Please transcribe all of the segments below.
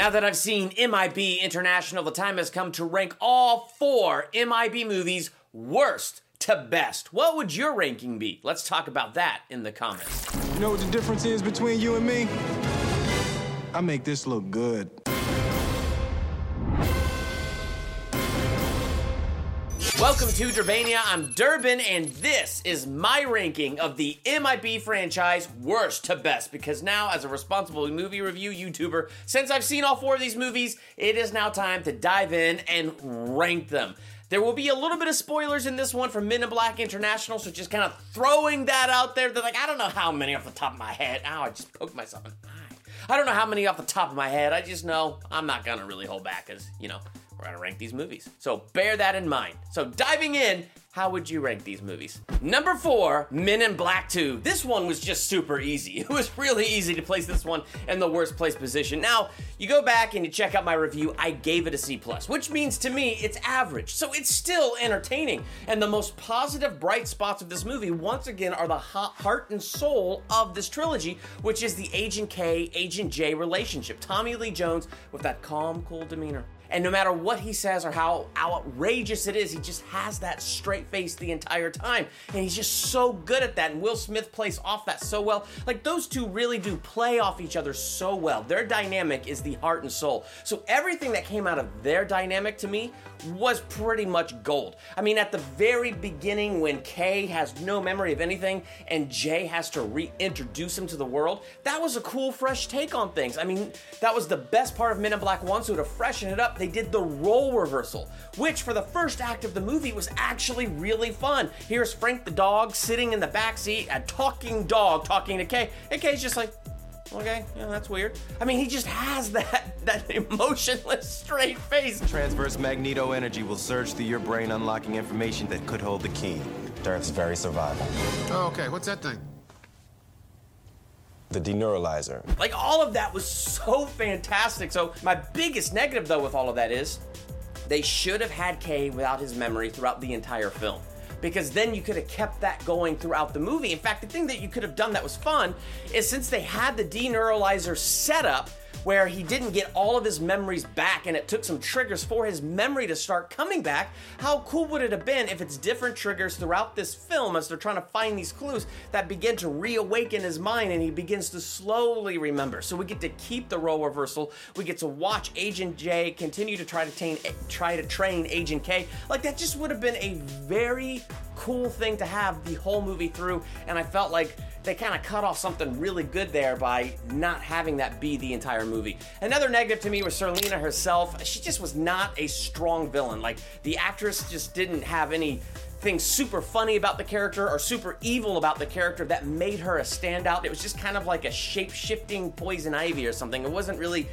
Now that I've seen MIB International, the time has come to rank all four MIB movies worst to best. What would your ranking be? Let's talk about that in the comments. You know what the difference is between you and me? I make this look good. Welcome to Durbania. I'm Durbin, and this is my ranking of the MIB franchise worst to best. Because now, as a responsible movie review YouTuber, since I've seen all four of these movies, it is now time to dive in and rank them. There will be a little bit of spoilers in this one from Men in Black International, so just kind of throwing that out there. They're like, I don't know how many off the top of my head. Ow, I just poked myself in the eye. I don't know how many off the top of my head. I just know I'm not gonna really hold back, because, you know, we're gonna rank these movies. So bear that in mind. So diving in, how would you rank these movies? Number four, Men in Black 2. This one was just super easy. It was really easy to place this one in the worst place position. Now, you go back and you check out my review, I gave it a C plus, which means to me it's average. So it's still entertaining. And the most positive bright spots of this movie, once again, are the heart and soul of this trilogy, which is the Agent K, Agent J relationship. Tommy Lee Jones with that calm, cool demeanor. And no matter what he says or how outrageous it is, he just has that straight face the entire time. And he's just so good at that. And Will Smith plays off that so well. Like those two really do play off each other so well. Their dynamic is the heart and soul. So everything that came out of their dynamic to me was pretty much gold. I mean, at the very beginning, when K has no memory of anything and Jay has to reintroduce him to the world, that was a cool, fresh take on things. I mean, that was the best part of Men in Black 1, so to freshen it up, they did the role reversal, which for the first act of the movie was actually really fun. Here's Frank the dog sitting in the backseat, a talking dog talking to Kay, and Kay's just like, okay, yeah, that's weird. I mean, he just has that that emotionless, straight face. Transverse magneto energy will surge through your brain, unlocking information that could hold the key to Earth's very survival. Oh, okay. What's that thing? The deneuralizer. Like all of that was so fantastic. So my biggest negative though with all of that is they should have had K without his memory throughout the entire film. Because then you could have kept that going throughout the movie. In fact, the thing that you could have done that was fun is since they had the deneuralizer set up, where he didn't get all of his memories back and it took some triggers for his memory to start coming back. How cool would it have been if it's different triggers throughout this film as they're trying to find these clues that begin to reawaken his mind and he begins to slowly remember. So we get to keep the role reversal. We get to watch Agent J continue to try to train try to train Agent K. Like that just would have been a very cool thing to have the whole movie through and I felt like they kind of cut off something really good there by not having that be the entire movie. Another negative to me was Serleena herself. She just was not a strong villain. Like the actress just didn't have anything super funny about the character or super evil about the character that made her a standout. It was just kind of like a shape shifting poison ivy or something. It wasn't really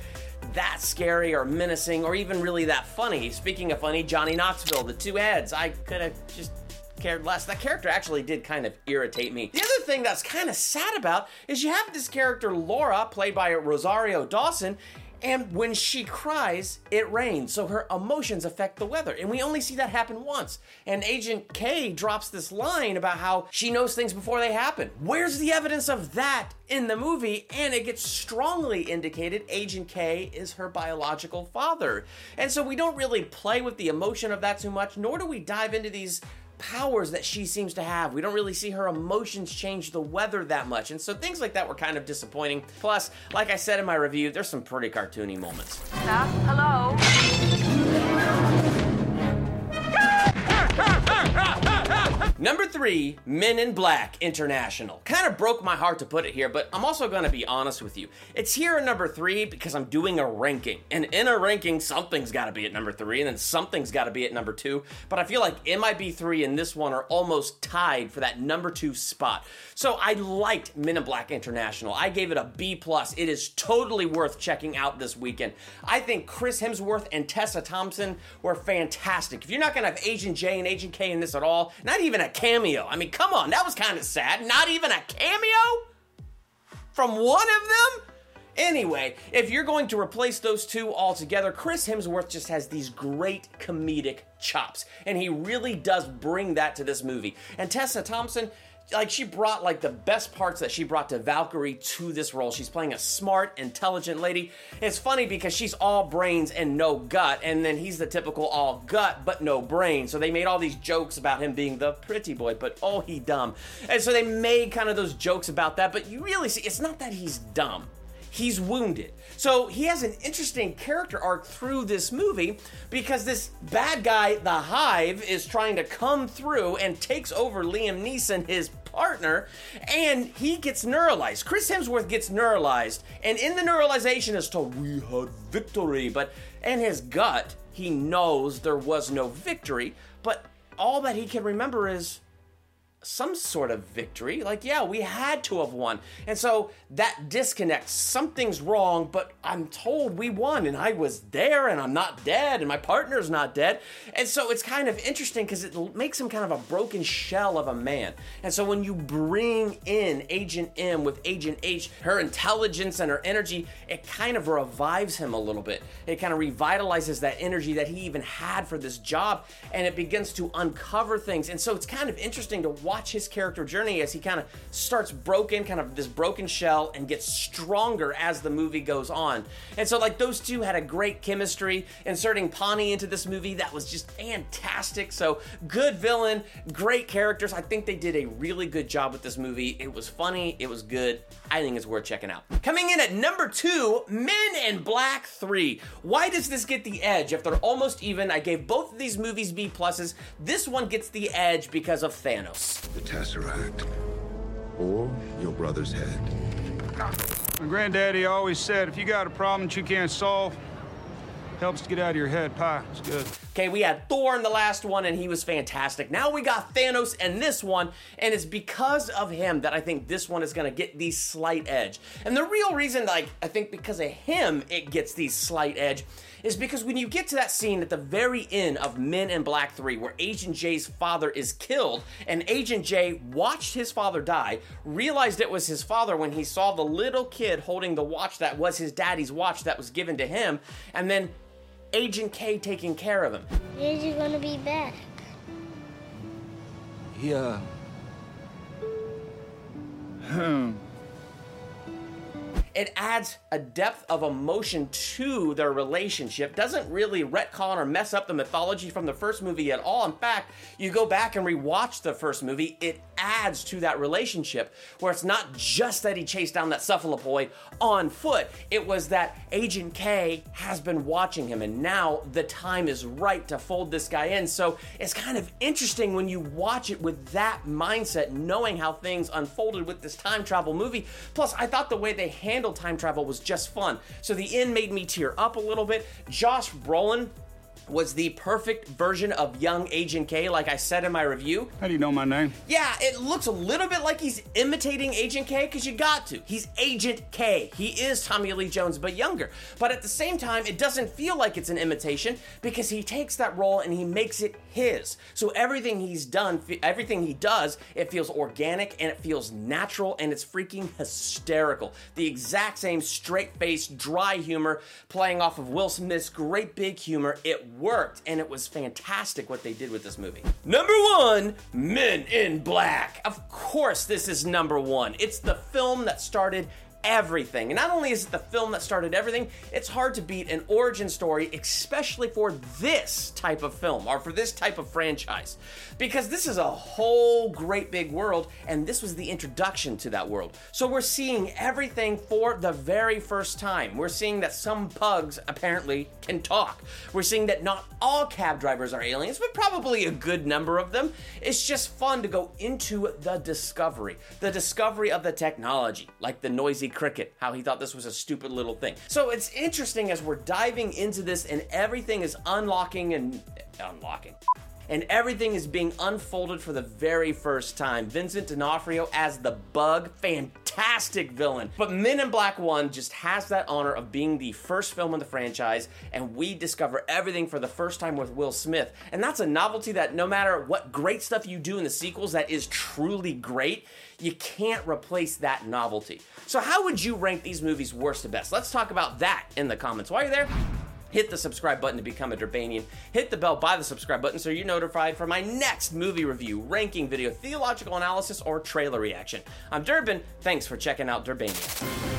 that scary or menacing or even really that funny. Speaking of funny, Johnny Knoxville, the two ads, I could have just cared less. That character actually did kind of irritate me. The other thing that's kind of sad about is you have this character Laura, played by Rosario Dawson, and when she cries, it rains. So her emotions affect the weather. And we only see that happen once. And Agent K drops this line about how she knows things before they happen. Where's the evidence of that in the movie? And it gets strongly indicated Agent K is her biological father. And so we don't really play with the emotion of that too much, nor do we dive into these powers that she seems to have. We don't really see her emotions change the weather that much. And so things like that were kind of disappointing. Plus, like I said in my review, there's some pretty cartoony moments. Hello? Number three, Men in Black International. Kind of broke my heart to put it here, but I'm also to be honest with you. It's here at number three because I'm doing a ranking. And in a ranking, something's got to be at number three, and then something's got to be at number two. But I feel like MIB3 and this one are almost tied for that number two spot. So I liked Men in Black International. I gave it a B plus. It is totally worth checking out this weekend. I think Chris Hemsworth and Tessa Thompson were fantastic. If you're not to have Agent J and Agent K in this at all, not even a a cameo. I mean, come on, that was kind of sad. Not even a cameo from one of them? Anyway, if you're going to replace those two altogether, Chris Hemsworth just has these great comedic chops, and he really does bring that to this movie. And Tessa Thompson, like she brought like the best parts that she brought to Valkyrie to this role. She's playing a smart, intelligent lady. It's funny because she's all brains and no gut, and then he's the typical all gut but no brain. So they made all these jokes about him being the pretty boy, but oh he dumb. And so they made kind of those jokes about that, but you really see it's not that he's dumb he's wounded. So he has an interesting character arc through this movie because this bad guy, the Hive, is trying to come through and takes over Liam Neeson, his partner, and he gets neuralized. Chris Hemsworth gets neuralized, and in the neuralization is told, We had victory. But in his gut, he knows there was no victory, but all that he can remember is some sort of victory. Like, yeah, we had to have won. And so that disconnect, something's wrong, but I'm told we won and I was there and I'm not dead and my partner's not dead. And so it's kind of interesting because it makes him kind of a broken shell of a man. And so when you bring in Agent M with Agent H, her intelligence and her energy, it kind of revives him a little bit. It kind of revitalizes that energy that he even had for this job and it begins to uncover things. And so it's kind of interesting to watch his character journey as he kind of starts broken, kind of this broken shell, and gets stronger as the movie goes on. And so, like, those two had a great chemistry. Inserting Pawny into this movie, that was just fantastic. So, good villain, great characters. I think they did a really good job with this movie. It was funny, it was good. I think it's worth checking out. Coming in at number two, Men in Black 3. Why does this get the edge? If they're almost even, I gave both of these movies B pluses. This one gets the edge because of Thanos the Tesseract, or your brother's head. My granddaddy always said, if you got a problem that you can't solve, helps to get out of your head. Pie, it's good. Okay, we had Thor in the last one, and he was fantastic. Now we got Thanos in this one, and it's because of him that I think this one is gonna get the slight edge. And the real reason, like, I think because of him, it gets the slight edge is because when you get to that scene at the very end of Men in Black 3, where Agent J's father is killed, and Agent J watched his father die, realized it was his father when he saw the little kid holding the watch that was his daddy's watch that was given to him, and then Agent K taking care of him. Is he gonna be back? Yeah. Hmm it adds a depth of emotion to their relationship. Doesn't really retcon or mess up the mythology from the first movie at all. In fact, you go back and rewatch the first movie, it adds to that relationship where it's not just that he chased down that cephalopoid on foot. It was that Agent K has been watching him and now the time is right to fold this guy in. So it's kind of interesting when you watch it with that mindset, knowing how things unfolded with this time travel movie. Plus, I thought the way they handled time travel was just fun. So the end made me tear up a little bit. Josh Brolin was the perfect version of young Agent K, like I said in my review. How do you know my name? Yeah, it looks a little bit like he's imitating Agent K because you got to. He's Agent K. He is Tommy Lee Jones, but younger. But at the same time, it doesn't feel like it's an imitation because he takes that role and he makes it his. So everything he's done, everything he does, it feels organic and it feels natural and it's freaking hysterical. The exact same straight faced, dry humor playing off of Will Smith's great big humor. It worked, and it was fantastic what they did with this movie. Number one, Men in Black. Of course, this is number one. It's the film that started everything. And not only is it the film that started everything, it's hard to beat an origin story, especially for this type of film or for this type of franchise. Because this is a whole great big world, and this was the introduction to that world. So we're seeing everything for the very first time. We're seeing that some pugs apparently can talk. We're seeing that not all cab drivers are aliens, but probably a good number of them. It's just fun to go into the discovery, the discovery of the technology, like the noisy cricket, how he thought this was a stupid little thing. So it's interesting as we're diving into this and everything is unlocking and unlocking and everything is being unfolded for the very first time. Vincent D'Onofrio as the bug, fantastic villain. But Men in Black 1 just has that honor of being the first film in the franchise, and we discover everything for the first time with Will Smith. And that's a novelty that no matter what great stuff you do in the sequels that is truly great, you can't replace that novelty. So, how would you rank these movies worst to best? Let's talk about that in the comments. While you're there, Hit the subscribe button to become a Durbanian. Hit the bell by the subscribe button so you're notified for my next movie review, ranking video, theological analysis, or trailer reaction. I'm Durbin. Thanks for checking out Durbania.